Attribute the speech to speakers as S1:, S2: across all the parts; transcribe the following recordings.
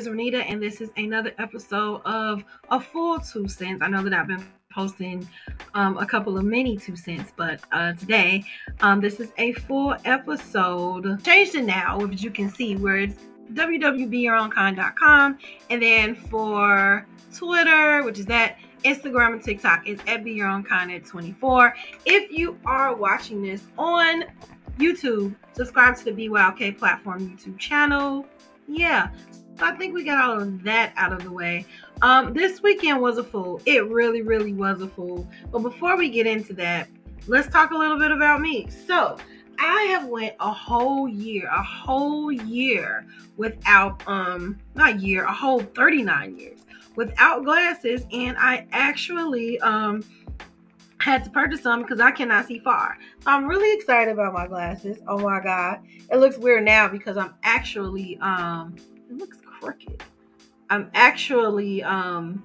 S1: is Renita, and this is another episode of A Full Two Cents. I know that I've been posting um, a couple of mini two cents, but uh, today um, this is a full episode. Changed it now, as you can see, where it's www.beyourownkind.com, and then for Twitter, which is that Instagram and TikTok is at Be Your Own Kind at 24. If you are watching this on YouTube, subscribe to the BYOK platform YouTube channel. Yeah, I think we got all of that out of the way. Um, this weekend was a fool. It really, really was a fool. But before we get into that, let's talk a little bit about me. So I have went a whole year, a whole year without um not year, a whole 39 years without glasses, and I actually um had to purchase some because I cannot see far. So I'm really excited about my glasses. Oh my god. It looks weird now because I'm actually um it looks crooked. I'm actually um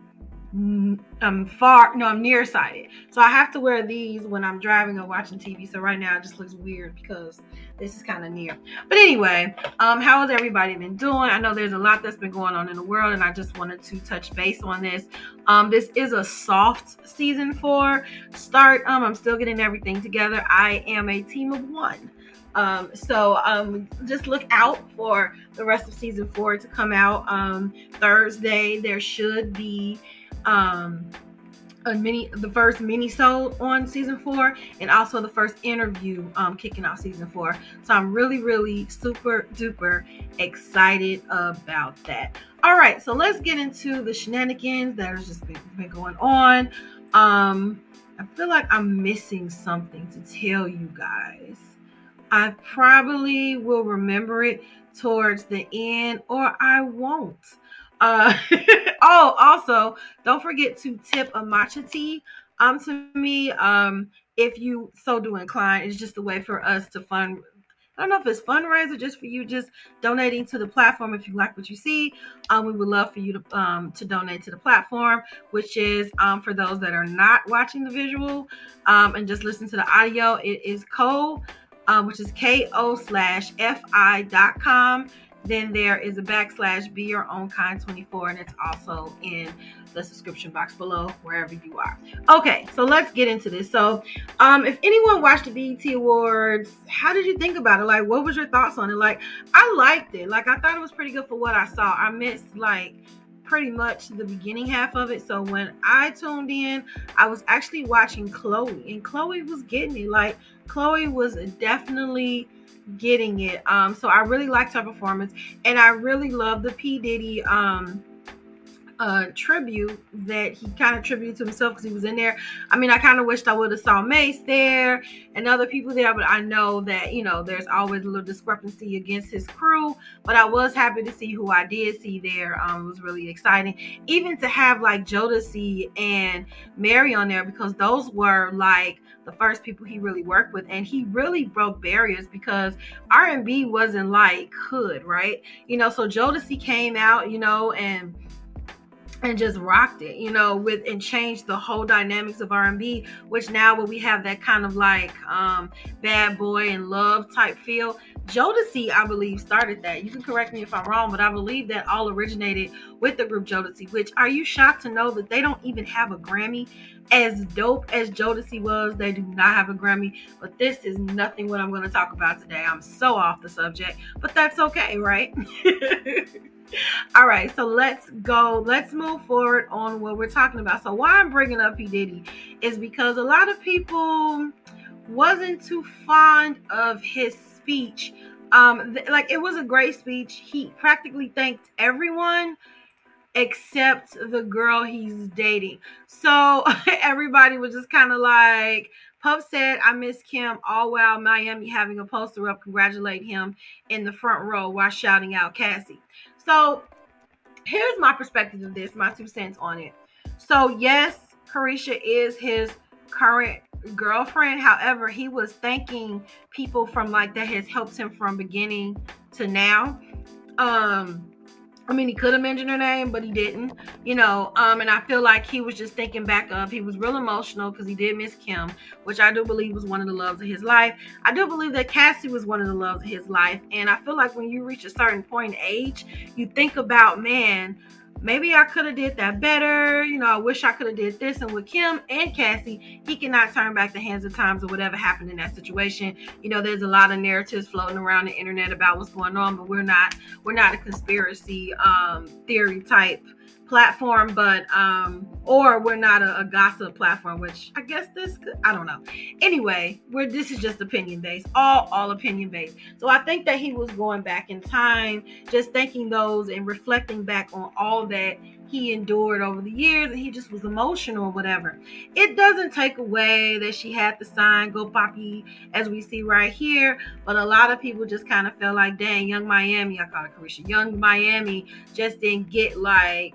S1: I'm far no I'm nearsighted. So I have to wear these when I'm driving or watching TV. So right now it just looks weird because this is kind of near. But anyway, um how has everybody been doing? I know there's a lot that's been going on in the world and I just wanted to touch base on this. Um this is a soft season 4 start. Um I'm still getting everything together. I am a team of 1. Um, so um, just look out for the rest of season four to come out um, Thursday. There should be um a mini the first mini sold on season four and also the first interview um kicking off season four. So i'm really really super duper excited about that. All right so let's get into the shenanigans that has just been, been going on. Um i feel like i'm missing something to tell you guys i probably will remember it towards the end or i won't uh, oh, also, don't forget to tip a matcha tea um to me um if you so do incline. It's just a way for us to fund. I don't know if it's fundraiser just for you just donating to the platform if you like what you see. Um, we would love for you to um to donate to the platform, which is um for those that are not watching the visual um and just listen to the audio. It is co um, which is ko slash fi dot com. Then there is a backslash be your own kind 24 and it's also in the subscription box below wherever you are. Okay so let's get into this. So um if anyone watched the BET awards how did you think about it? Like what was your thoughts on it? Like i liked it. Like i thought it was pretty good for what i saw. I missed like pretty much the beginning half of it. So when I tuned in, I was actually watching Chloe, and Chloe was getting it. Like Chloe was definitely getting it. Um, so I really liked her performance, and I really love the P Diddy um uh tribute that he kind of tributed to himself because he was in there. I mean, I kind of wished I would have saw Mase there and other people there, but I know that you know there's always a little discrepancy against his crew. But I was happy to see who I did see there. Um, it was really exciting, even to have like Jodeci and Mary on there because those were like the first people he really worked with and he really broke barriers because r&b wasn't like hood right you know so jodeci came out you know and and just rocked it, you know, with and changed the whole dynamics of R&B, which now when we have that kind of like um bad boy and love type feel, Jodeci, I believe, started that. You can correct me if I'm wrong, but I believe that all originated with the group Jodeci, which are you shocked to know that they don't even have a Grammy? As dope as Jodeci was, they do not have a Grammy, but this is nothing what I'm going to talk about today. I'm so off the subject, but that's okay, right? All right, so let's go. Let's move forward on what we're talking about. So why I'm bringing up P Diddy is because a lot of people wasn't too fond of his speech. Um, th- like it was a great speech. He practically thanked everyone except the girl he's dating. So everybody was just kind of like, Puff said, I miss Kim all while Miami having a poster up congratulate him in the front row while shouting out Cassie. So here's my perspective of this, my two cents on it. So yes, Caresha is his current girlfriend. However, he was thanking people from like that has helped him from beginning to now. Um I mean, he could have mentioned her name, but he didn't, you know. Um, and I feel like he was just thinking back of he was real emotional because he did miss Kim, which I do believe was one of the loves of his life. I do believe that Cassie was one of the loves of his life, and I feel like when you reach a certain point in age, you think about man maybe I could have did that better. You know, I wish I could have did this. And with Kim and Cassie, he cannot turn back the hands of times or whatever happened in that situation. You know, there's a lot of narratives floating around the internet about what's going on, but we're not we're not a conspiracy um, theory type platform, but um, or we're not a, a, gossip platform, which I guess this could, I don't know. Anyway, we're this is just opinion based, all all opinion based. So I think that he was going back in time, just thinking those and reflecting back on all that he endured over the years and he just was emotional or whatever. It doesn't take away that she had the sign Go Poppy as we see right here, but a lot of people just kind of felt like, dang, Yung Miami, I call it Caresha, Yung Miami just didn't get like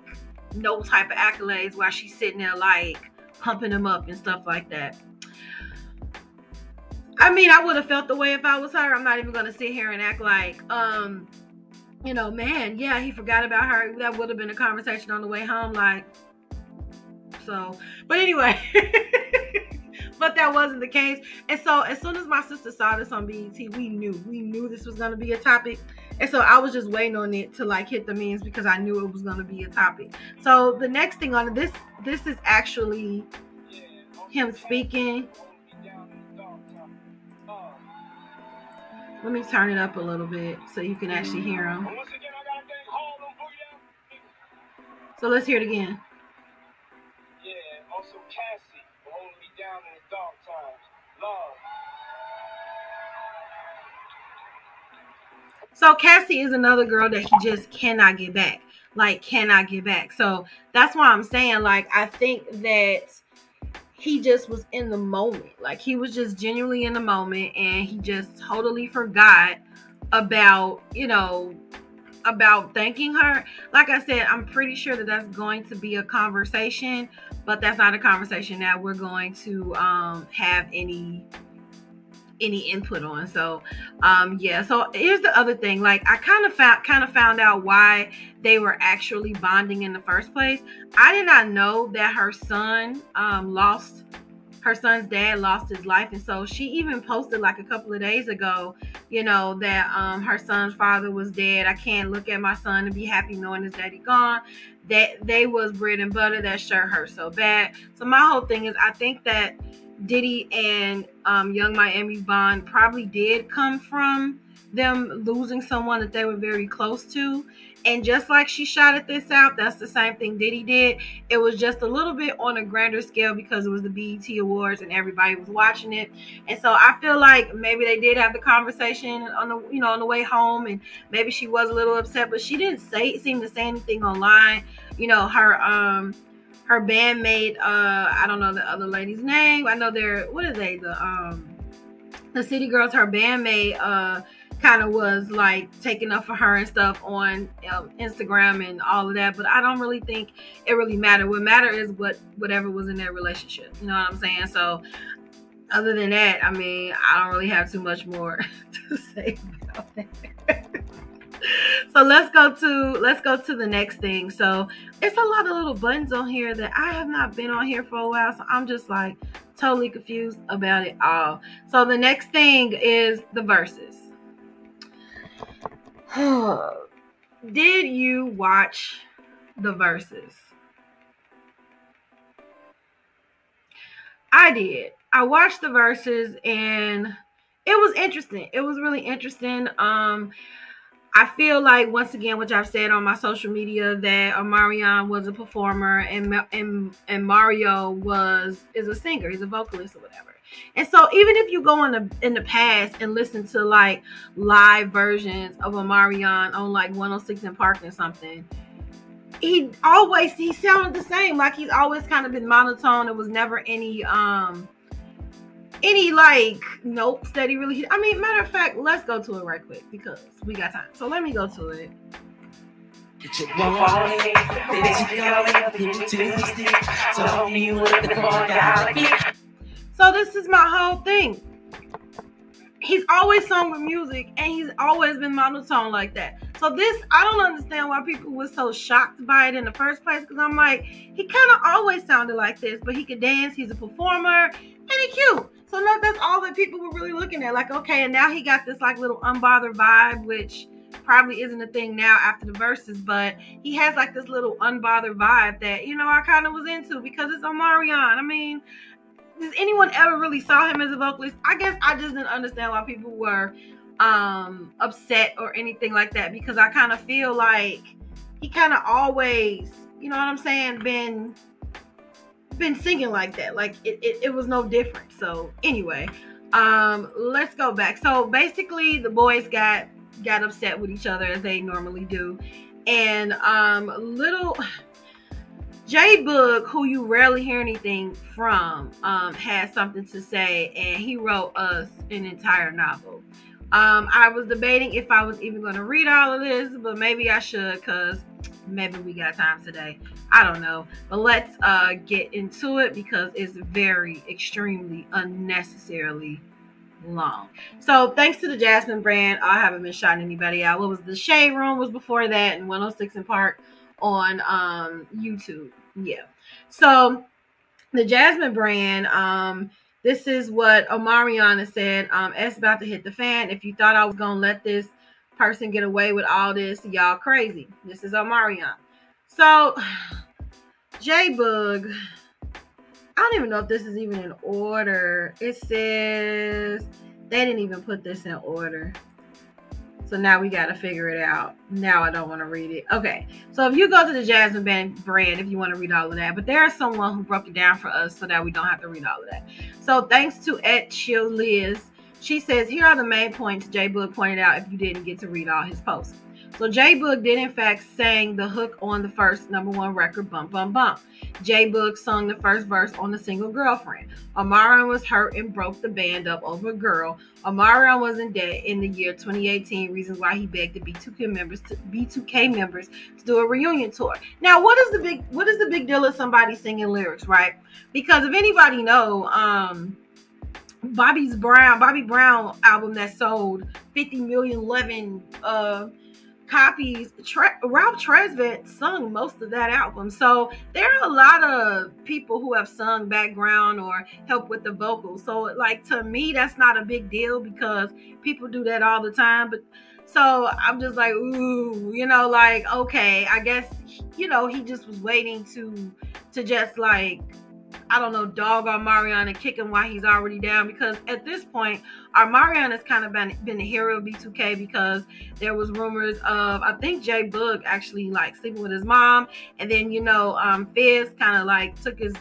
S1: no type of accolades while she's sitting there like pumping him up and stuff like that. I mean, I would have felt the way if I was her. I'm not even gonna sit here and act like, um, you know, man, yeah, he forgot about her. That would have been a conversation on the way home, like. So, but anyway, but that wasn't the case. And so, as soon as my sister saw this on BET, we knew, we knew this was gonna be a topic. And so I was just waiting on it to like hit the means because I knew it was gonna be a topic. So the next thing on this, this is actually him speaking. Let me turn it up a little bit so you can actually hear him. So let's hear it again. Yeah, also Cassie, holding me down in the dark times. Love. So Cassie is another girl that he just cannot get back. Like cannot get back. So that's why I'm saying like I think that he just was in the moment. Like he was just genuinely in the moment and he just totally forgot about, you know, about thanking her. Like I said, I'm pretty sure that that's going to be a conversation, but that's not a conversation that we're going to um, have any any input on. So um yeah, so here's the other thing. Like I kind of found kind of found out why they were actually bonding in the first place. I did not know that her son um lost her son's dad lost his life and so she even posted like a couple of days ago you know that um her son's father was dead i can't look at my son and be happy knowing his daddy gone that they was bread and butter that sure hurt so bad so my whole thing is i think that Diddy and um, Yung Miami's bond probably did come from them losing someone that they were very close to. And just like she shot at this out, that's the same thing Diddy did. It was just a little bit on a grander scale because it was the BET Awards and everybody was watching it. And so I feel like maybe they did have the conversation on the you know on the way home, and maybe she was a little upset, but she didn't say seem to say anything online. You know her um her bandmate, uh, I don't know the other lady's name. I know they're what are they? The um the City Girls, her bandmate, uh kind of was like taking up for her and stuff on um, Instagram and all of that. But I don't really think it really mattered. What mattered is what whatever was in their relationship. You know what I'm saying? So other than that, I mean, I don't really have too much more to say about that so let's go to let's go to the next thing. So it's a lot of little buttons on here that I have not been on here for a while. So I'm just like totally confused about it all. So the next thing is the verses. Did you watch the verses? I did. I watched the verses and it was interesting. It was really interesting. Um I feel like once again, which I've said on my social media, that Omarion was a performer and and and Mario was is a singer, he's a vocalist or whatever. And so even if you go in the in the past and listen to like live versions of Omarion on like 106 & Park or something, he always he sounded the same. Like he's always kind of been monotone. It was never any um any like notes that he really I mean, matter of fact, let's go to it right quick because we got time. So let me go to it. So this is my whole thing. He's always sung with music and he's always been monotone like that. So this, I don't understand why people were so shocked by it in the first place. Because I'm like, he kind of always sounded like this, but he could dance. He's a performer, and he cute. That people were really looking at. Like, okay, and now he got this like little unbothered vibe, which probably isn't a thing now after the verses, but he has like this little unbothered vibe that you know I kind of was into because it's Omarion. I mean, does anyone ever really saw him as a vocalist? I guess I just didn't understand why people were um upset or anything like that because I kind of feel like he kind of always, you know what I'm saying, been been singing like that. Like it, it, it was no different. So anyway, um, let's go back. So basically the boys got got upset with each other as they normally do. And um little J Boog, who you rarely hear anything from, um, had something to say, and he wrote us an entire novel. Um, I was debating if I was even going to read all of this, but maybe I should because maybe we got time today. I don't know. But let's uh, get into it because it's very, extremely unnecessarily long. So thanks to the Jasmine brand, I haven't been shouting anybody out. What was the Shade Room was before that, and 106 & Park on um, YouTube yeah. So the Jasmine brand, um, this is what Omarion said. Um, it's about to hit the fan. If you thought I was gonna let this person get away with all this, y'all crazy. This is Omarion. So J Boog, I don't even know if this is even in order. It says they didn't even put this in order. So now we got to figure it out. Now I don't want to read it. Okay. So if you go to the Jasmine Band brand, if you want to read all of that, but there is someone who broke it down for us so that we don't have to read all of that. So thanks to Ed Chill Liz, she says, here are the main points J Boog pointed out if you didn't get to read all his posts. So J Boog did in fact sing the hook on the first number one record, Bump Bump Bump. J Boog sung the first verse on the single Girlfriend. Omarion was hurt and broke the band up over a girl. Omarion was in debt in the year 2018, reasons why he begged the B2K members to B2K members to do a reunion tour. Now, what is the big what is the big deal of somebody singing lyrics, right? Because if anybody know, um Bobby's Brown, Bobby Brown album that sold 50 million 11 uh copies. Tre- Ralph Tresvant sung most of that album. So there are a lot of people who have sung background or help with the vocals. So like to me, that's not a big deal because people do that all the time. But so I'm just like, ooh, you know, like okay, I guess you know he just was waiting to to just like I don't know, dog Omarion and kick him while he's already down. Because at this point, Omarion has kind of been been the hero of B2K because there was rumors of I think Jay Boog actually like sleeping with his mom, and then you know, um, Fizz kind of like took his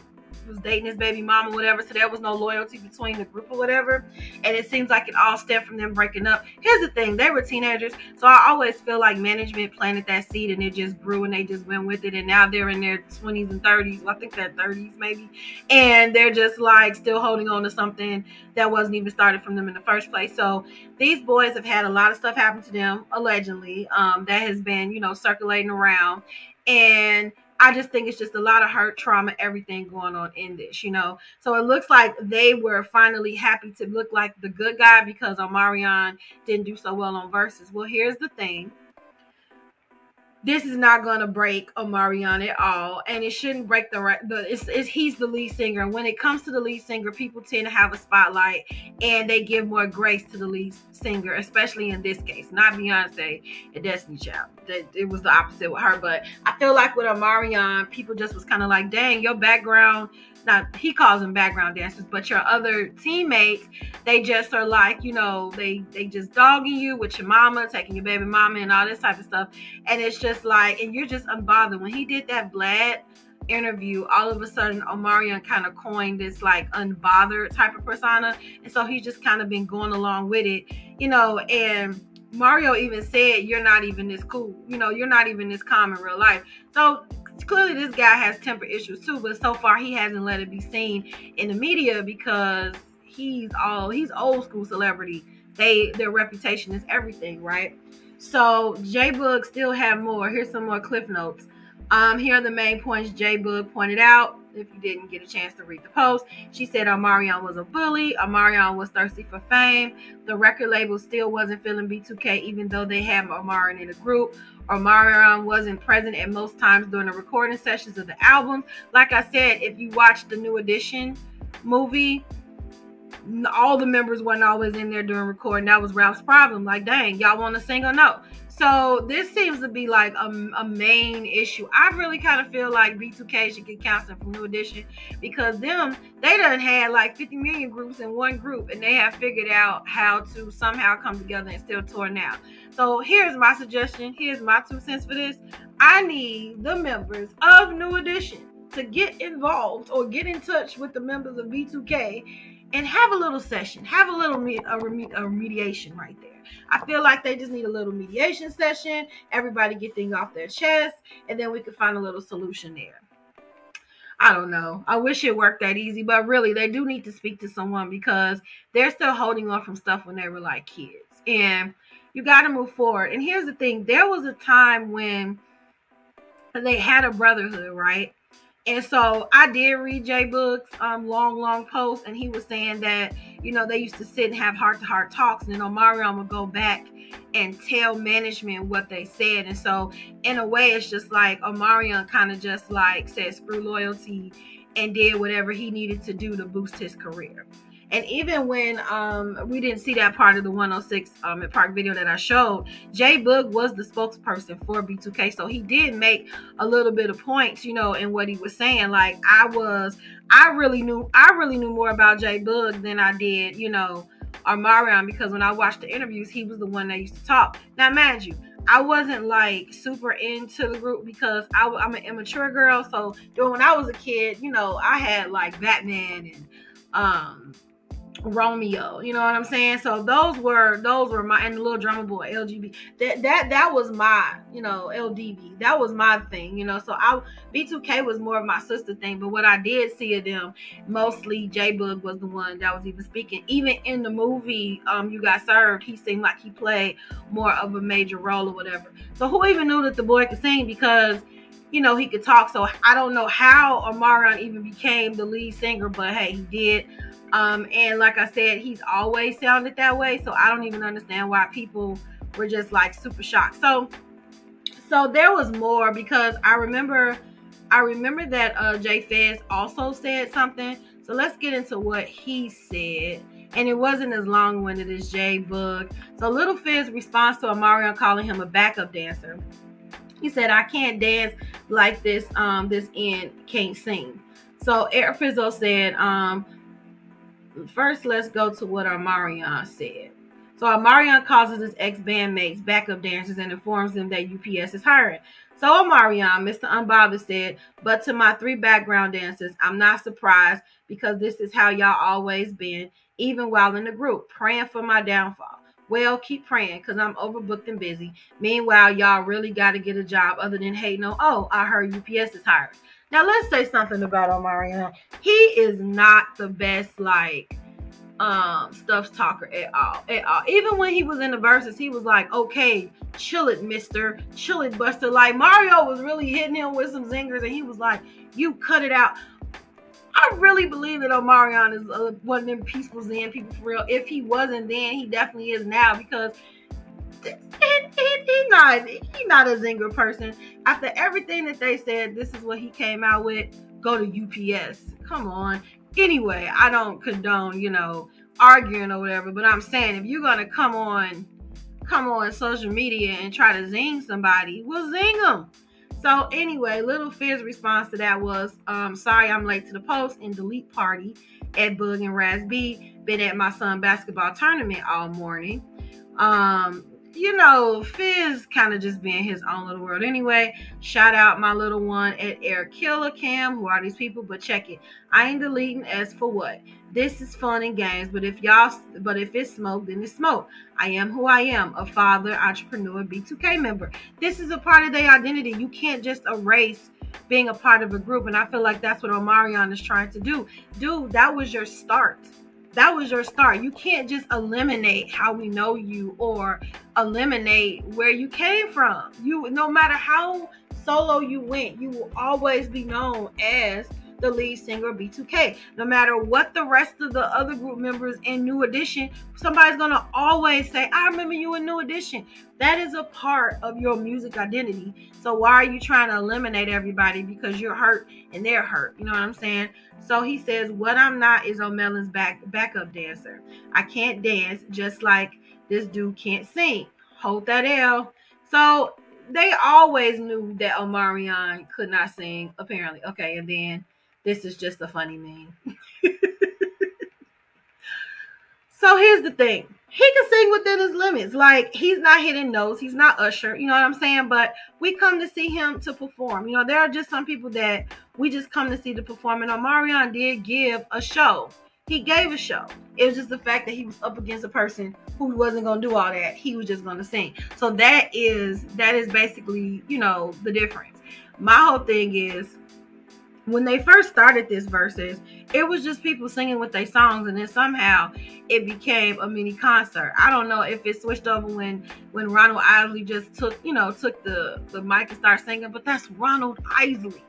S1: was dating his baby mama, whatever. So there was no loyalty between the group or whatever. And it seems like it all stemmed from them breaking up. Here's the thing: they were teenagers, so I always feel like management planted that seed and it just grew and they just went with it. And now they're in their 20s and 30s. Well, I think they're 30s maybe, and they're just like still holding on to something that wasn't even started from them in the first place. So these boys have had a lot of stuff happen to them allegedly um, that has been you know circulating around and I just think it's just a lot of hurt, trauma, everything going on in this, you know. So it looks like they were finally happy to look like the good guy because Omarion didn't do so well on verses. Well, here's the thing this is not going to break Omarion at all, and it shouldn't break the right. the. It's, it's, he's the lead singer, and when it comes to the lead singer, people tend to have a spotlight, and they give more grace to the lead singer, especially in this case, not Beyonce and Destiny Child. That it was the opposite with her, but I feel like with Omarion, people just was kind of like, "Dang, your background not he calls them background dancers, but your other teammates, they just are like, you know, they they just dogging you with your mama, taking your baby mama and all this type of stuff. And it's just like, and you're just unbothered. When he did that Vlad interview, all of a sudden Omarion kind of coined this like unbothered type of persona. And so he's just kind of been going along with it, you know, and Mario even said, You're not even this cool, you know, you're not even this calm in real life. So clearly this guy has temper issues too, but so far he hasn't let it be seen in the media because he's all he's old school celebrity. They their reputation is everything, right? So J Boog still have more. Here's some more cliff notes. Um, here are the main points J Boog pointed out. if you didn't get a chance to read the post. She said Omarion was a bully. Omarion was thirsty for fame. The record label still wasn't feeling B2K, even though they had Omarion in the group. Omarion wasn't present at most times during the recording sessions of the album. Like I said, if you watch the New Edition movie, all the members weren't always in there during recording. That was Ralph's problem. Like, dang, y'all want to sing or no? So this seems to be like a, a main issue. I really kind of feel like B2K should get counseling from New Edition because them they done had like 50 million groups in one group and they have figured out how to somehow come together and still tour now. So here's my suggestion. Here's my two cents for this. I need the members of New Edition to get involved or get in touch with the members of B2K and have a little session, have a little me- a, reme- a remediation right there. I feel like they just need a little mediation session. Everybody get things off their chest, and then we can find a little solution there. I don't know. I wish it worked that easy, but really, they do need to speak to someone because they're still holding on from stuff when they were like kids. And you got to move forward. And here's the thing there was a time when they had a brotherhood, right? And so I did read Jay Boog's um, long, long post, and he was saying that, you know, they used to sit and have heart to heart talks, and then Omarion would go back and tell management what they said. And so, in a way, it's just like Omarion kind of just like said, screw loyalty and did whatever he needed to do to boost his career. And even when um, we didn't see that part of the 106 um, at Park video that I showed, Jay Boog was the spokesperson for B2K. So he did make a little bit of points, you know, in what he was saying. Like I was, I really knew, I really knew more about Jay Boog than I did, you know, Omarion because when I watched the interviews, he was the one that used to talk. Now, mind you, I wasn't like super into the group because I, am an immature girl. So when I was a kid, you know, I had like Batman and um Romeo. You know what I'm saying? So those were those were my and the little drummer boy LGB. That that that was my you know LDB. That was my thing. You know. So I B2K was more of my sister thing. But what I did see of them mostly J Boog was the one that was even speaking. Even in the movie, um, you got served. He seemed like he played more of a major role or whatever. So who even knew that the boy could sing because you know, he could talk. So I don't know how Omarion even became the lead singer, but hey, he did. Um, and like I said, he's always sounded that way. So I don't even understand why people were just like super shocked. So so there was more because I remember I remember that uh Jay Fez also said something. So let's get into what he said. And it wasn't as long-winded as J-Boog. So Little Fizz responds to Omarion calling him a backup dancer. He said, I can't dance like this, um, this end can't sing. So Eric Fizzo said, um, first let's go to what Omarion said. So Omarion causes his ex-bandmates backup dancers and informs them that UPS is hiring. So Omarion, Mr. Unbothered said, but to my three background dancers, I'm not surprised because this is how y'all always been, even while in the group, praying for my downfall. Well, keep praying because I'm overbooked and busy. Meanwhile, y'all really got to get a job other than hating on, oh, I heard UPS is hiring. Now let's say something about Omarion. He is not the best like um stuff talker at all. At all. Even when he was in the verses, he was like, okay, chill it, mister, chill it, buster. Like Mario was really hitting him with some zingers, and he was like, you cut it out. I really believe that Omarion is uh, one of them peaceful Zen people for real. If he wasn't then, he definitely is now because he, he, not he not a zinger person. After everything that they said, this is what he came out with. Go to UPS. Come on. Anyway, I don't condone, you know, arguing or whatever, but I'm saying if you're gonna come on, come on social media and try to zing somebody, well zing them. So anyway, Little Fizz response to that was, um, sorry I'm late to the post and delete party at Bug and Raz B. Been at my son basketball tournament all morning. Um, you know, Fizz kind of just being his own little world anyway. Shout out my little one at Air Killer Cam. Who are these people? But check it. I ain't deleting as for what. This is fun and games, but if y'all, but if it's smoke, then it's smoke. I am who I am, a father, entrepreneur, B2K member. This is a part of their identity. You can't just erase being a part of a group, and I feel like that's what Omarion is trying to do. Dude, that was your start that was your start. You can't just eliminate how we know you or eliminate where you came from. You no matter how solo you went, you will always be known as the lead singer B2K. No matter what the rest of the other group members in New Edition, somebody's gonna always say, I remember you in New Edition. That is a part of your music identity. So why are you trying to eliminate everybody because you're hurt and they're hurt? You know what I'm saying? So he says, What I'm not is O'Melon's back backup dancer. I can't dance just like this dude can't sing. Hold that L. So they always knew that Omarion could not sing, apparently. Okay, and then this is just a funny meme. so here's the thing. He can sing within his limits. Like he's not hitting notes. He's not Usher. You know what I'm saying? But we come to see him to perform. You know, there are just some people that we just come to see to perform. And Omarion did give a show. He gave a show. It was just the fact that he was up against a person who wasn't gonna do all that. He was just gonna sing. So that is that is basically, you know, the difference. My whole thing is when they first started this verses, it was just people singing with their songs, and then somehow it became a mini concert. I don't know if it switched over when when Ronald Isley just took you know took the the mic and started singing, but that's Ronald Isley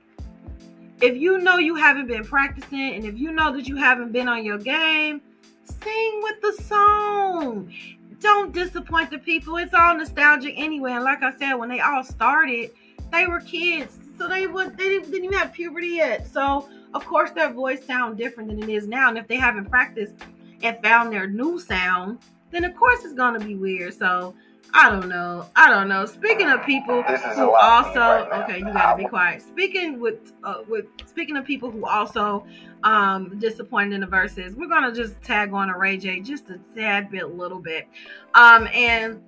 S1: if you know you haven't been practicing and if you know that you haven't been on your game, sing with the song. Don't disappoint the people. It's all nostalgic anyway. And like I said, when they all started, they were kids. So they would they didn't, didn't even have puberty yet. So of course their voice sound different than it is now. And if they haven't practiced and found their new sound, then of course it's gonna be weird. So I don't know. I don't know. Speaking of people who also right okay, you gotta be quiet. Speaking with uh, with speaking of people who also um disappointed in the verses, we're gonna just tag on a Ray J just a tad bit, little bit. Um and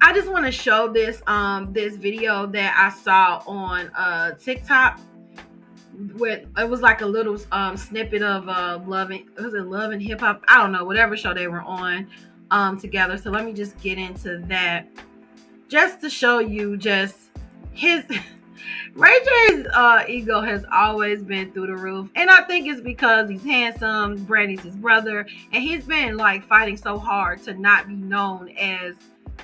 S1: I just want to show this um this video that I saw on uh TikTok with it was like a little um snippet of uh loving was it love and hip hop I don't know whatever show they were on um, together. So let me just get into that just to show you just his Ray J's uh, ego has always been through the roof, and I think it's because he's handsome. Brandy's his brother, and he's been like fighting so hard to not be known as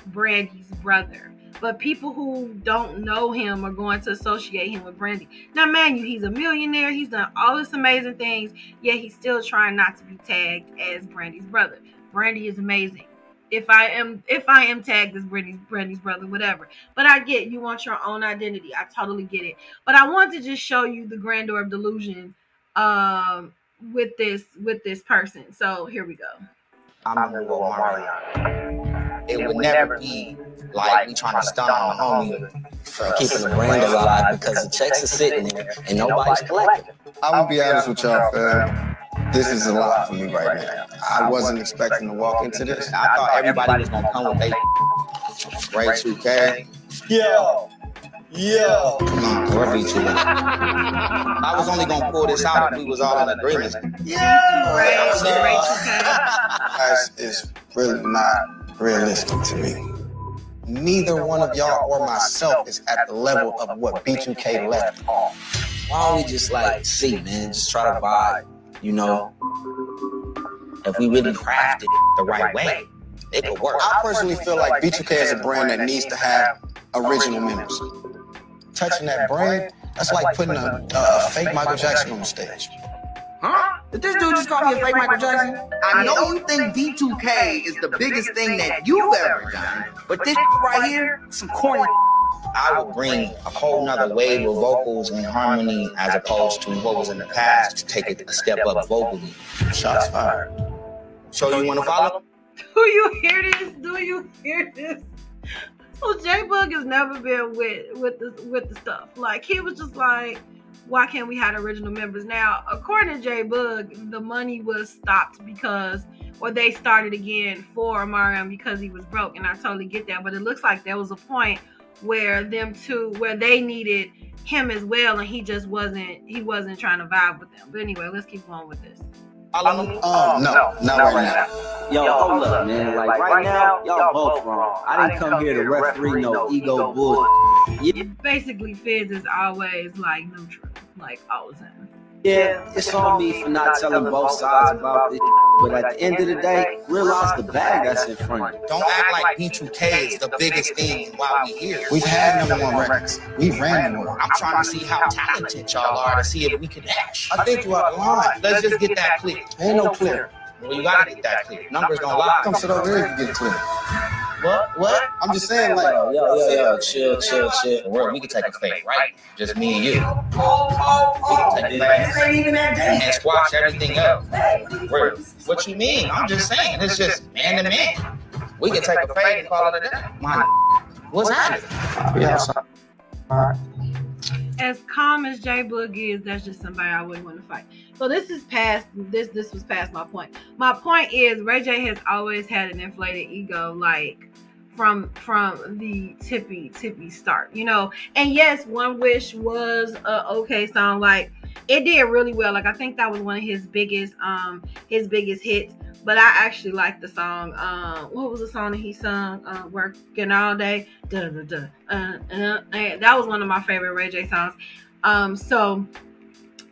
S1: Brandy's brother. But people who don't know him are going to associate him with Brandy. Now, man, you he's a millionaire. He's done all this amazing things, yet he's still trying not to be tagged as Brandy's brother. Brandy is amazing. If I am if I am tagged as Brandy's Brandy's brother, whatever. But I get you want your own identity. I totally get it. But I want to just show you the grandeur of delusion um with this with this person. So here we go.
S2: I'm gonna go Marion. It would never be like we trying to stun on homie for keeping the brand alive because the checks are sitting there and nobody's collecting.
S3: I'm gonna be honest with y'all, fam. This is a lot for me right now. I wasn't expecting to walk into this.
S2: I thought everybody was gonna come with they
S3: Ray 2K.
S2: Yo. Yo. Come on, we're beat you. I was only gonna pull this out if we was all in agreement.
S1: Yeah, Ray, Ray
S3: 2K. That is really not realistic to me. Neither one of y'all or myself is at the level of what B2K left off.
S2: Why don't we just like see, man? Just try to vibe you know, if we really craft it the right way, it could work.
S3: I personally feel like B2K is a brand that needs to have original members. Touching that brand, that's like putting a, a fake Michael Jackson on the stage.
S2: Huh? Did this dude just call me a fake Michael Jackson? I know you think B2K is the biggest thing that you've ever done, but this right here, some corny I would bring a whole nother wave of vocals and harmony as opposed to what was in the past to take it a step up vocally.
S3: Shots fired.
S2: So you want to follow?
S1: Do you hear this? Do you hear this? So J Boog has never been with with the with the stuff. Like he was just like, why can't we have original members? Now, according to Jay Boog, the money was stopped because or they started again for Mariam because he was broke, and I totally get that. But it looks like there was a point where them two where they needed him as well and he just wasn't he wasn't trying to vibe with them. But anyway, let's keep going with this.
S3: Um, no, no, not right now.
S4: Yo, hold up, man. Like right now, y'all both wrong. I didn't come here to referee no ego bull.
S1: Yeah. Basically, Fizz is always like neutral, like all the time.
S4: Yeah, it's on me for not telling both sides about this. But at the end of the day, realize the bag that's in front of you.
S2: Don't act like B2K is the biggest thing while we here.
S3: We've had number one records. We've ran the world.
S2: I'm trying to see how talented y'all are to see if we can match.
S3: I think you are of line.
S2: Let's just get that clear.
S3: Ain't no clear.
S2: Well, you gotta get that clear. Numbers don't lie.
S3: Come sit over here and get it clear.
S2: What? What?
S3: I'm just saying, like,
S2: Yo, yo, yo, yo, chill, chill, chill. Word, we can take a fade, right? Just me and you. We can take a fade and squash everything else. Word. What you mean? I'm just saying. It's just man to man. We can take a fade and call it a day. My, what's happening?
S3: yeah, so-
S1: as calm as Jay Boog is, that's just somebody I wouldn't want to fight. So this is past this this was past my point. My point is Ray J has always had an inflated ego, like from from the tippy tippy start, you know. And yes, One Wish was a okay song. Like it did really well. Like I think that was one of his biggest um his biggest hits. But I actually like the song. Um, what was the song that he sung? Uh, Working all day. Da, da, da, uh, uh, that was one of my favorite Ray J songs. Um, so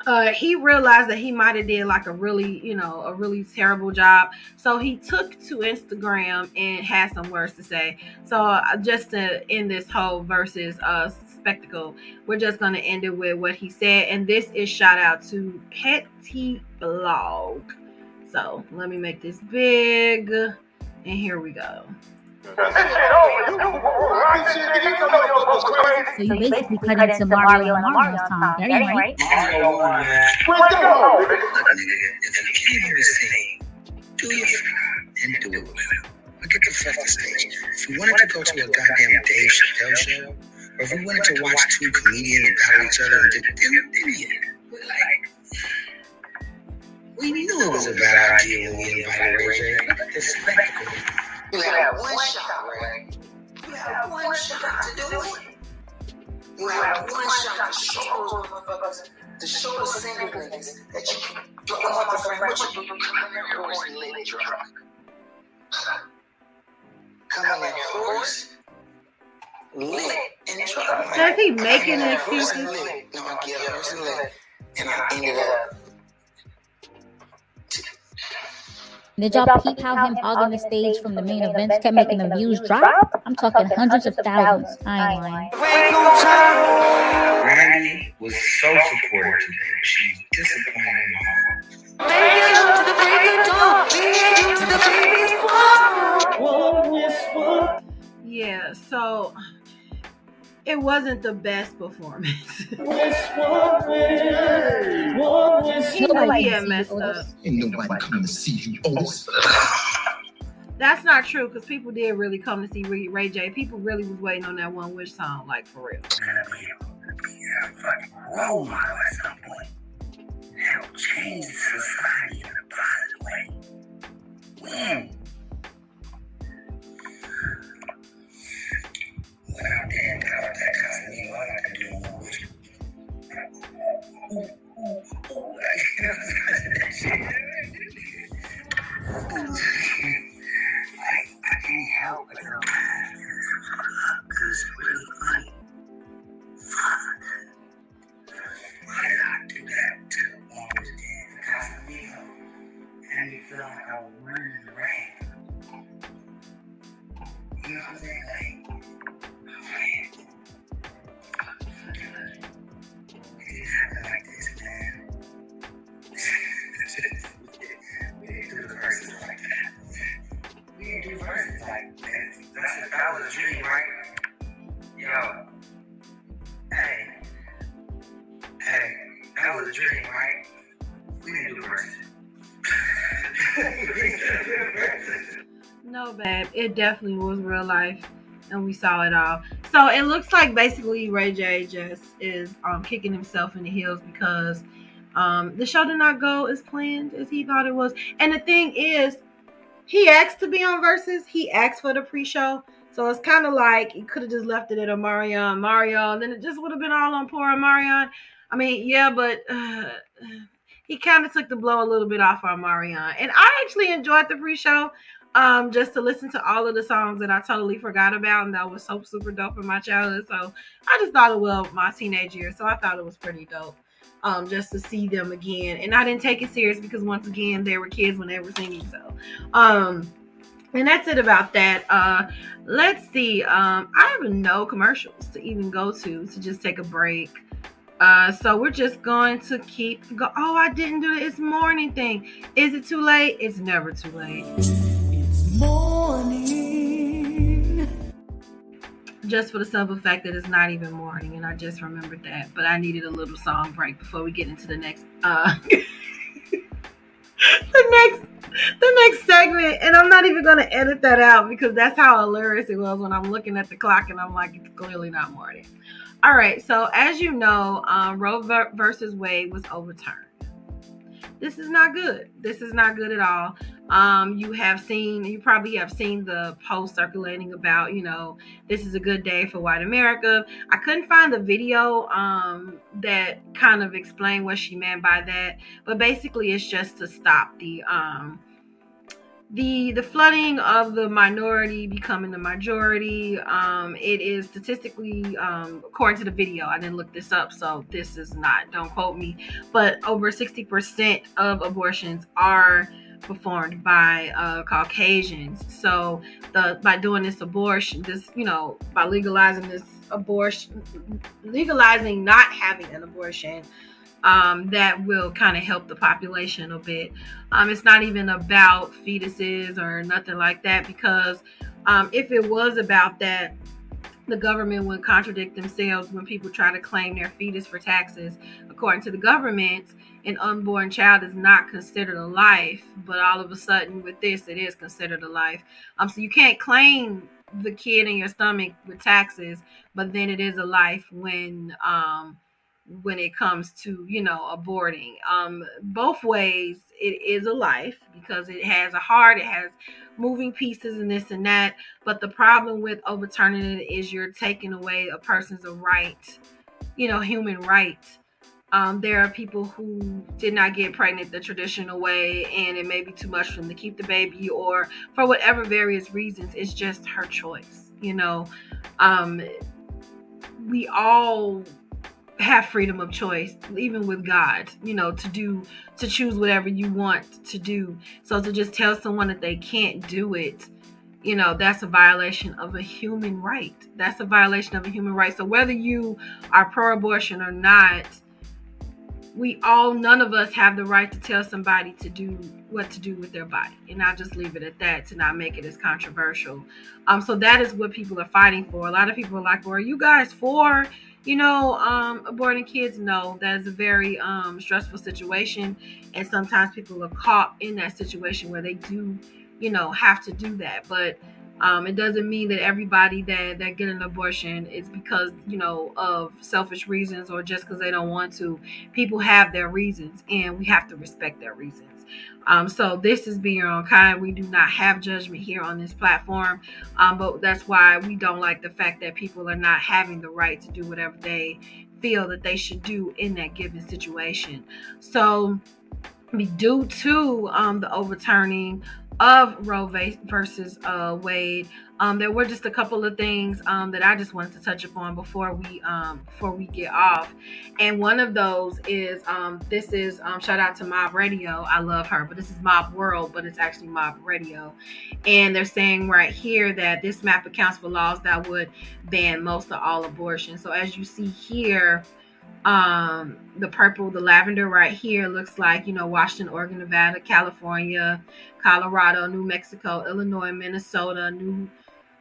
S1: uh, he realized that he might have did like a really, you know, a really terrible job. So he took to Instagram and had some words to say. So uh, just to end this whole versus uh spectacle, we're just gonna end it with what he said. And this is shout out to Petty Blog. So let me make this big, and here we go.
S5: So you basically cut into Mario and Mario's time. Ain't right.
S6: And do it well. Look at the fuck stage. If you wanted to go to a goddamn Dave Chappelle show, or if you wanted to watch two comedians battle each other, then, then yeah. But like, we knew it was a bad idea when we invited Ray J. Look at this spectacle. You had one shot, Ray. You had one shot to do it. You had one shot to show those motherfuckers, to show the single niggas that you can go on my friend, what you do, you come in there hoarse and lit drunk. Come in there hoarse, lit and drunk.
S1: So is he making
S6: I came in there hoarse
S1: excuses?
S6: No, I get hoarse and lit. And I ended up
S5: Did y'all peep how him hogging the stage from the main events kept making the views drop? I'm talking hundreds of thousands. I ain't lying.
S6: Randy was so supportive today. She was disappointed in my heart.
S1: Yeah, so it wasn't the best performance.
S5: Nobody
S1: had messed up.
S3: Ain't nobody coming to see you, Otis.
S1: That's not true because people did really come to see Ray, Ray J. People really was waiting on that one wish song, like for real.
S6: gonna be able to be a fucking role model at some point. Help change society in a positive way. Power that all I can't help it. Because really funny. Why did I do that to his damn Casamigos? And I the. You know what I'm saying? Like,
S1: No, babe, it definitely was real life, and we saw it all. So it looks like basically Ray J just is um, kicking himself in the heels because um, the show did not go as planned as he thought it was. And the thing is, he asked to be on Versus. He asked for the pre-show, so it's kind of like he could have just left it at Omarion, Mario, and then it just would have been all on poor Omarion. I mean, yeah, but uh, he kind of took the blow a little bit off on Marion. And I actually enjoyed the pre-show um, just to listen to all of the songs that I totally forgot about and that was so super dope in my childhood. So I just thought it was my teenage years. So I thought it was pretty dope. um, just to see them again. And I didn't take it serious because once again, they were kids when they were singing. So, um, and that's it about that. Uh, let's see. Um, I have no commercials to even go to to just take a break. Uh, so we're just going to keep go. Oh, I didn't do the it's morning thing. Is it too late? It's never too late. Morning. Just for the simple fact that it's not even morning, and I just remembered that. But I needed a little song break before we get into the next. Uh, the next the next segment and i'm not even to edit that out because that's how hilarious it was when i'm looking at the clock and i'm like it's clearly not morning all right so as you know um, roe versus wade was overturned this is not good this is not good at all um, you have seen you probably have seen the post circulating about you know this is a good day for white america. I couldn't find the video um, that kind of explained what she meant by that but basically it's just to stop the um, the the flooding of the minority becoming the majority. Um, it is statistically um, according to the video i didn't look this up so this is not don't quote me but over 60% of abortions are performed by uh, Caucasians. So the by doing this abortion, this you know by legalizing this abortion, legalizing not having an abortion, um, that will kind of help the population a bit. Um, it's not even about fetuses or nothing like that because um, if it was about that, the government would contradict themselves when people try to claim their fetus for taxes. According to the government, an unborn child is not considered a life, but all of a sudden with this, it is considered a life. Um, so you can't claim the kid in your stomach with taxes, but then it is a life when um when it comes to you know aborting um both ways it is a life because it has a heart it has moving pieces and this and that but the problem with overturning it is you're taking away a person's right you know human right um, there are people who did not get pregnant the traditional way and it may be too much for them to keep the baby or for whatever various reasons it's just her choice you know? Um, we all have freedom of choice even with god you know to do to choose whatever you want to do. So to just tell someone that they can't do it you know that's a violation of a human right. That's a violation of a human right. So whether you are pro-abortion or not we all none of us have the right to tell somebody to do what to do with their body and i'll just leave it at that to not make it as controversial um so that is what people are fighting for a lot of people are like well are you guys for you know, um, aborting kids, no, that is a very um, stressful situation. And sometimes people are caught in that situation where they do, you know, have to do that. But um, it doesn't mean that everybody that, that get an abortion is because, you know, of selfish reasons or just because they don't want to. People have their reasons and we have to respect their reasons. Um, so this is being Own Kind. We do not have judgment here on this platform, um, but that's why we don't like the fact that people are not having the right to do whatever they feel that they should do in that given situation. So, due to um, the overturning of Roe versus uh, Wade. Um, there were just a couple of things um, that I just wanted to touch upon before we um, before we get off, and one of those is um, this is um, shout out to Mob Radio. I love her, but this is Mob World, but it's actually Mob Radio, and they're saying right here that this map accounts for laws that would ban most of all abortion. So as you see here um the purple the lavender right here looks like you know washington oregon nevada california colorado new mexico illinois minnesota new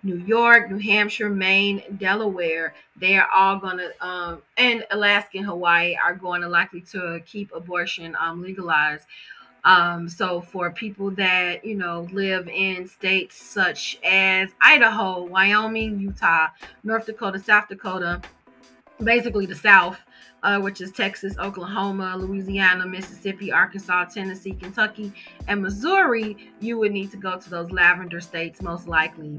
S1: new york new hampshire maine delaware. They are all going to um and alaska and hawaii are going to likely to keep abortion um legalized. Um so for people that you know live in states such as idaho wyoming utah north dakota south dakota basically the south uh, which is Texas, Oklahoma, Louisiana, Mississippi, Arkansas, Tennessee, Kentucky, and Missouri, you would need to go to those lavender states most likely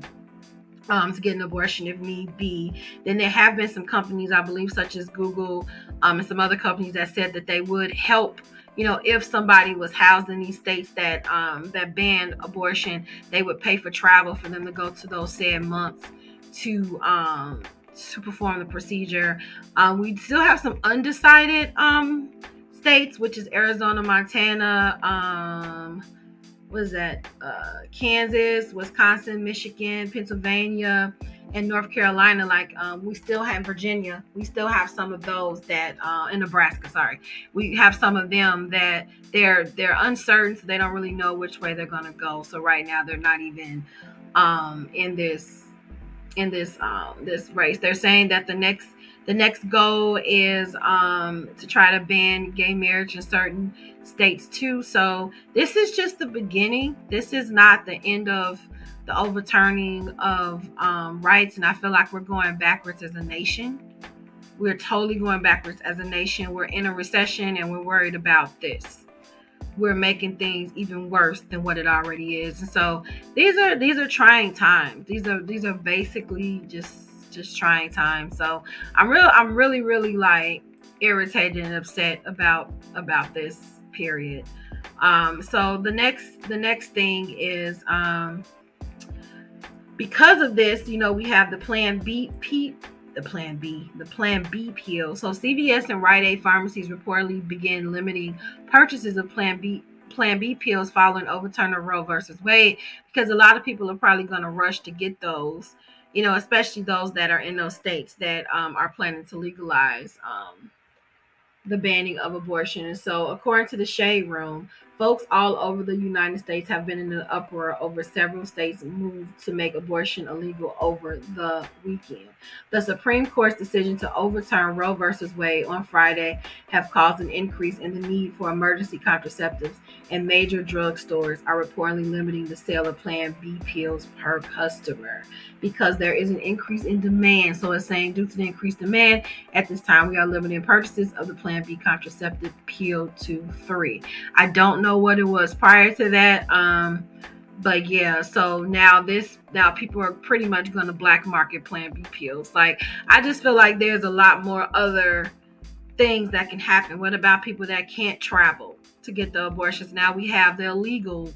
S1: um, to get an abortion if need be. Then there have been some companies, I believe, such as Google um, and some other companies that said that they would help. You know, if somebody was housed in these states that um, that ban abortion, they would pay for travel for them to go to those said months to um, to perform the procedure. Um, we still have some undecided um, states, which is Arizona, Montana, um, what is that? Uh, Kansas, Wisconsin, Michigan, Pennsylvania, and North Carolina. Like um, we still have Virginia. We still have some of those that uh, in Nebraska. Sorry, we have some of them that they're they're uncertain, so they don't really know which way they're gonna go. So right now they're not even um, in this in this um, this race. They're saying that the next the next goal is um, to try to ban gay marriage in certain states too. So this is just the beginning. This is not the end of the overturning of um, rights, and I feel like we're going backwards as a nation. We're totally going backwards as a nation. We're in a recession, and we're worried about this. We're making things even worse than what it already is, and so these are these are trying times. These are these are basically just just trying times. So I'm real I'm really really like irritated and upset about about this period. Um so the next the next thing is um because of this, you know, we have the plan B P the plan B, the plan B pill. So CVS and Rite Aid pharmacies reportedly begin limiting purchases of plan B Plan B pills following overturn of Roe versus Wade because a lot of people are probably going to rush to get those you know, especially those that are in those states that um, are planning to legalize um, the banning of abortion. And so, according to the Shade Room, folks all over the United States have been in an uproar over several states' move to make abortion illegal over the weekend. The Supreme Court's decision to overturn Roe versus Wade on Friday have caused an increase in the need for emergency contraceptives, and major drugstores are reportedly limiting the sale of Plan B pills per customer because there is an increase in demand. So it's saying due to the increased demand, at this time we are limiting purchases of the Plan B contraceptive pill to three. I don't know what it was prior to that. Um, but yeah, so now this now people are pretty much going to black market Plan B pills. Like I just feel like there's a lot more other things that can happen. What about people that can't travel to get the abortions? Now we have the illegal,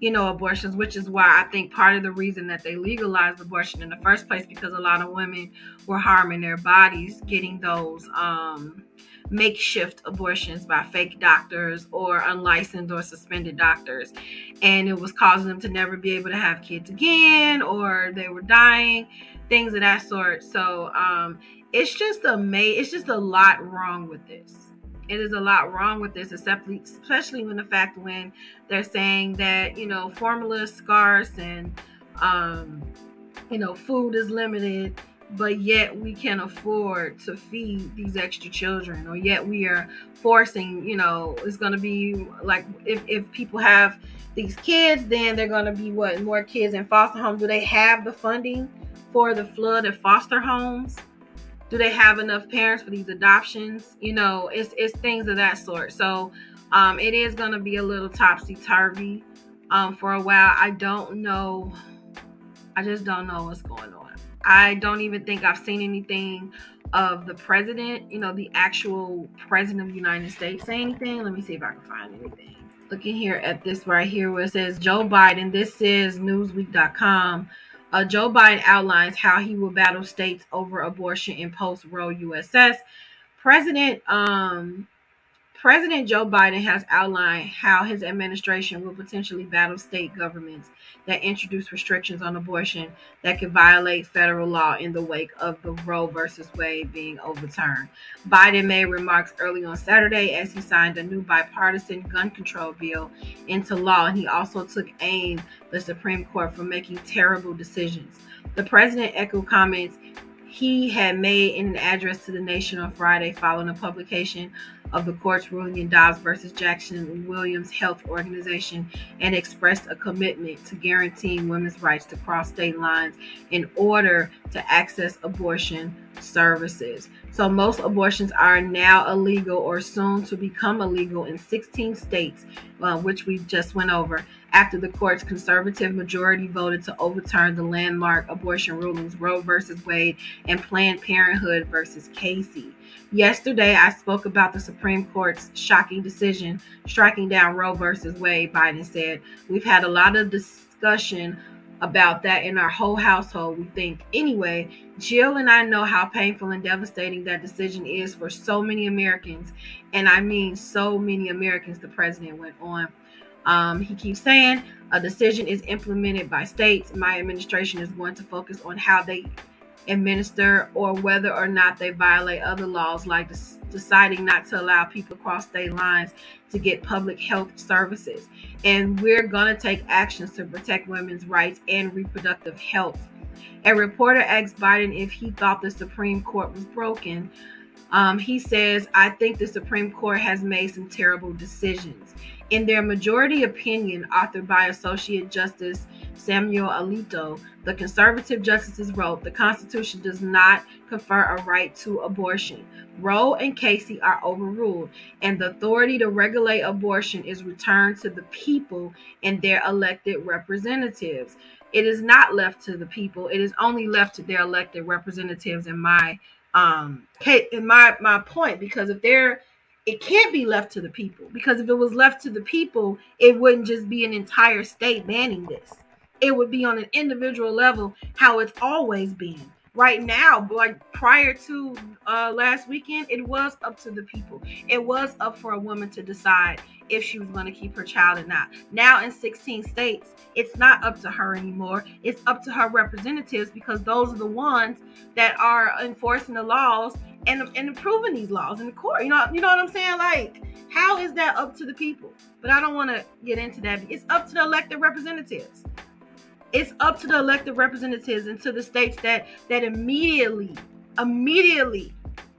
S1: you know, abortions, which is why I think part of the reason that they legalized abortion in the first place because a lot of women were harming their bodies getting those um makeshift abortions by fake doctors or unlicensed or suspended doctors. And it was causing them to never be able to have kids again or they were dying, things of that sort. So um, it's just a may it's just a lot wrong with this. It is a lot wrong with this, especially when the fact when they're saying that you know formula is scarce and um, you know food is limited but yet we can afford to feed these extra children or yet we are forcing you know it's going to be like if, if people have these kids then they're going to be what more kids in foster homes. Do they have the funding for the flood of foster homes? Do they have enough parents for these adoptions? You know it's it's things of that sort. So um, it is going to be a little topsy-turvy um, for a while. I don't know. I just don't know what's going on I don't even think I've seen anything of the president, you know, the actual president of the United States say anything. Let me see if I can find anything. Looking here at this right here where it says Joe Biden, this is newsweek.com. Uh, Joe Biden outlines how he will battle states over abortion in post Roe USS. President um, President Joe Biden has outlined how his administration will potentially battle state governments that introduce restrictions on abortion that could violate federal law in the wake of the Roe versus Wade being overturned. Biden made remarks early on Saturday as he signed a new bipartisan gun control bill into law, and he also took aim the Supreme Court for making terrible decisions. The president echoed comments he had made in an address to the nation on Friday following the publication of the court's ruling in Dobbs versus Jackson Women's Health Organization and expressed a commitment to guaranteeing women's rights to cross state lines in order to access abortion services. So, most abortions are now illegal or soon to become illegal in 16 states, uh, which we just went over, after the court's conservative majority voted to overturn the landmark abortion rulings Roe versus Wade and Planned Parenthood versus Casey. Yesterday, I spoke about the Supreme Court's shocking decision striking down Roe versus Wade, Biden said. We've had a lot of discussion about that in our whole household, we think. Anyway, Jill and I know how painful and devastating that decision is for so many Americans. And I mean, so many Americans, the president went on. Um, he keeps saying a decision is implemented by states. My administration is going to focus on how they administer or whether or not they violate other laws, like deciding not to allow people across state lines to get public health services. And we're going to take actions to protect women's rights and reproductive health. A reporter asked Biden if he thought the Supreme Court was broken. Um, he says, I think the Supreme Court has made some terrible decisions. In their majority opinion, authored by Associate Justice Samuel Alito, the conservative justices wrote the Constitution does not confer a right to abortion. Roe and Casey are overruled, and the authority to regulate abortion is returned to the people and their elected representatives. It is not left to the people, it is only left to their elected representatives in my um in my my point because if they're it can't be left to the people because if it was left to the people, it wouldn't just be an entire state banning this. It would be on an individual level how it's always been. Right now, like prior to uh, last weekend, it was up to the people. It was up for a woman to decide if she was going to keep her child or not. Now, in 16 states, it's not up to her anymore. It's up to her representatives because those are the ones that are enforcing the laws and and improving these laws in the court. You know, you know what I'm saying? Like, how is that up to the people? But I don't want to get into that. It's up to the elected representatives. It's up to the elected representatives and to the states that that immediately, immediately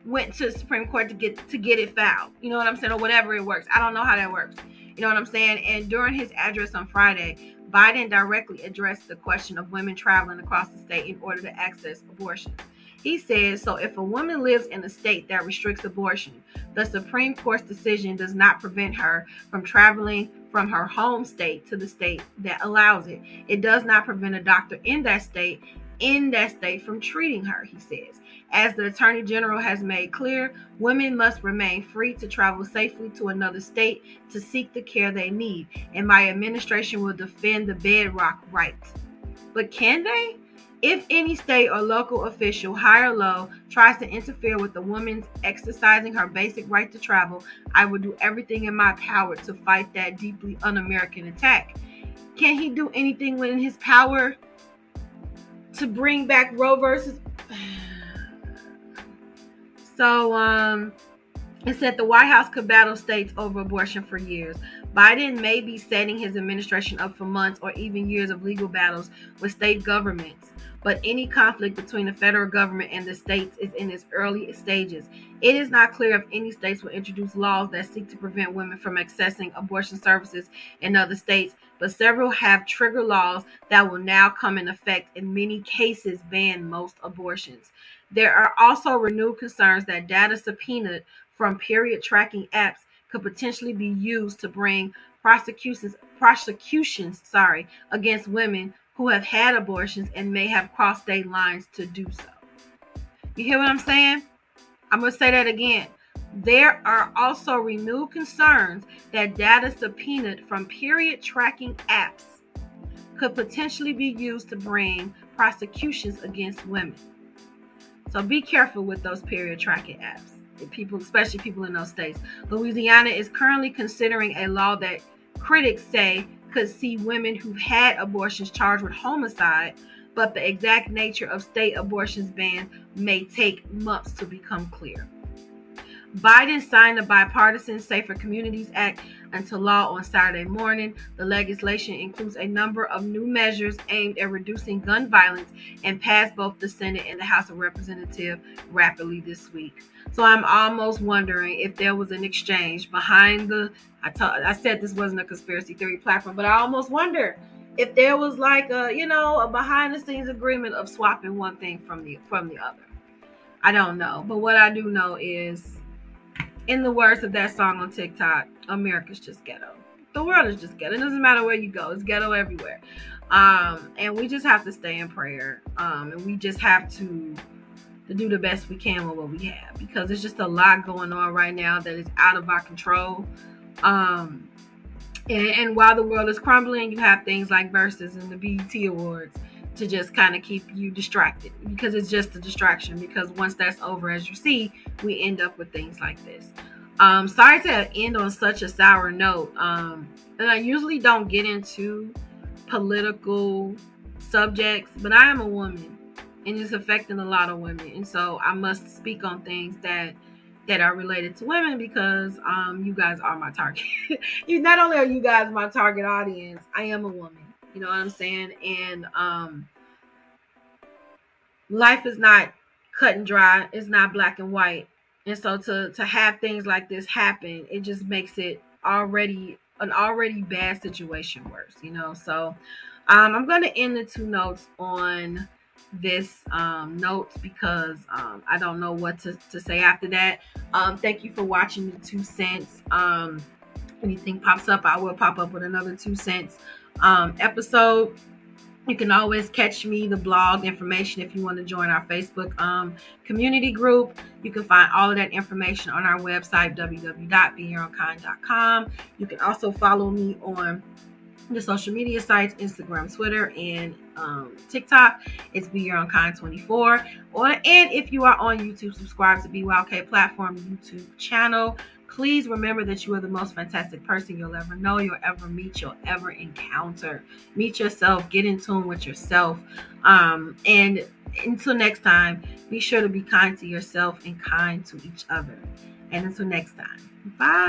S1: went to the Supreme Court to get to get it filed. You know what I'm saying? Or whatever it works. I don't know how that works. You know what I'm saying? And during his address on Friday, Biden directly addressed the question of women traveling across the state in order to access abortion. He says so if a woman lives in a state that restricts abortion, the Supreme Court's decision does not prevent her from traveling from her home state to the state that allows it. It does not prevent a doctor in that state in that state from treating her, he says. As the Attorney General has made clear, women must remain free to travel safely to another state to seek the care they need, and my administration will defend the bedrock right. But can they? If any state or local official, high or low, tries to interfere with a woman's exercising her basic right to travel, I will do everything in my power to fight that deeply un American attack. Can he do anything within his power to bring back Roe versus? so, um, it said the White House could battle states over abortion for years. Biden may be setting his administration up for months or even years of legal battles with state governments but any conflict between the federal government and the states is in its early stages. It is not clear if any states will introduce laws that seek to prevent women from accessing abortion services in other states, but several have trigger laws that will now come in effect in many cases ban most abortions. There are also renewed concerns that data subpoenaed from period tracking apps could potentially be used to bring prosecutions prosecutions sorry against women who have had abortions and may have crossed state lines to do so. You hear what I'm saying? I'm going to say that again. There are also renewed concerns that data subpoenaed from period tracking apps could potentially be used to bring prosecutions against women. So be careful with those period tracking apps. People, especially people in those states. Louisiana is currently considering a law that critics say could see women who've had abortions charged with homicide, but the exact nature of state abortions ban may take months to become clear. Biden signed the bipartisan Safer Communities Act into law on Saturday morning. The legislation includes a number of new measures aimed at reducing gun violence and passed both the Senate and the House of Representatives rapidly this week. So I'm almost wondering if there was an exchange behind the. I, I said this wasn't a conspiracy theory platform, but I almost wonder if there was like a you know a behind the scenes agreement of swapping one thing from the from the other. I don't know, but what I do know is, in the words of that song on TikTok, America's just ghetto. The world is just ghetto. It doesn't matter where you go; it's ghetto everywhere. Um, and we just have to stay in prayer. Um, and we just have to to do the best we can with what we have because there's just a lot going on right now that is out of our control. Um, And, and while the world is crumbling, you have things like Verzuz and the BET Awards to just kind of keep you distracted because it's just a distraction. Because once that's over, as you see, we end up with things like this. Um, sorry to end on such a sour note. Um, and I usually don't get into political subjects, but I am a woman and it's affecting a lot of women. And so I must speak on things that that are related to women because um, you guys are my target. you not only are you guys my target audience, I am a woman. You know what I'm saying? And um, life is not cut and dry. It's not black and white. And so to to have things like this happen, it just makes it already an already bad situation worse. You know. So um, I'm to end the two notes on this um, note because um, I don't know what to, to say after that. Um, thank you for watching the two cents. Um, anything pops up, I will pop up with another two cents um, episode. You can always catch me, the blog information, if you want to join our Facebook um, community group. You can find all of that information on our website, www.beyourownkind.com. You can also follow me on the social media sites Instagram, Twitter, and um, TikTok. It's Be Your Own Kind 24. Or and if you are on YouTube, subscribe to BYOK Platform YouTube channel. Please remember that you are the most fantastic person you'll ever know, you'll ever meet, you'll ever encounter. Meet yourself, get in tune with yourself. Um, and until next time, be sure to be kind to yourself and kind to each other. And until next time, bye.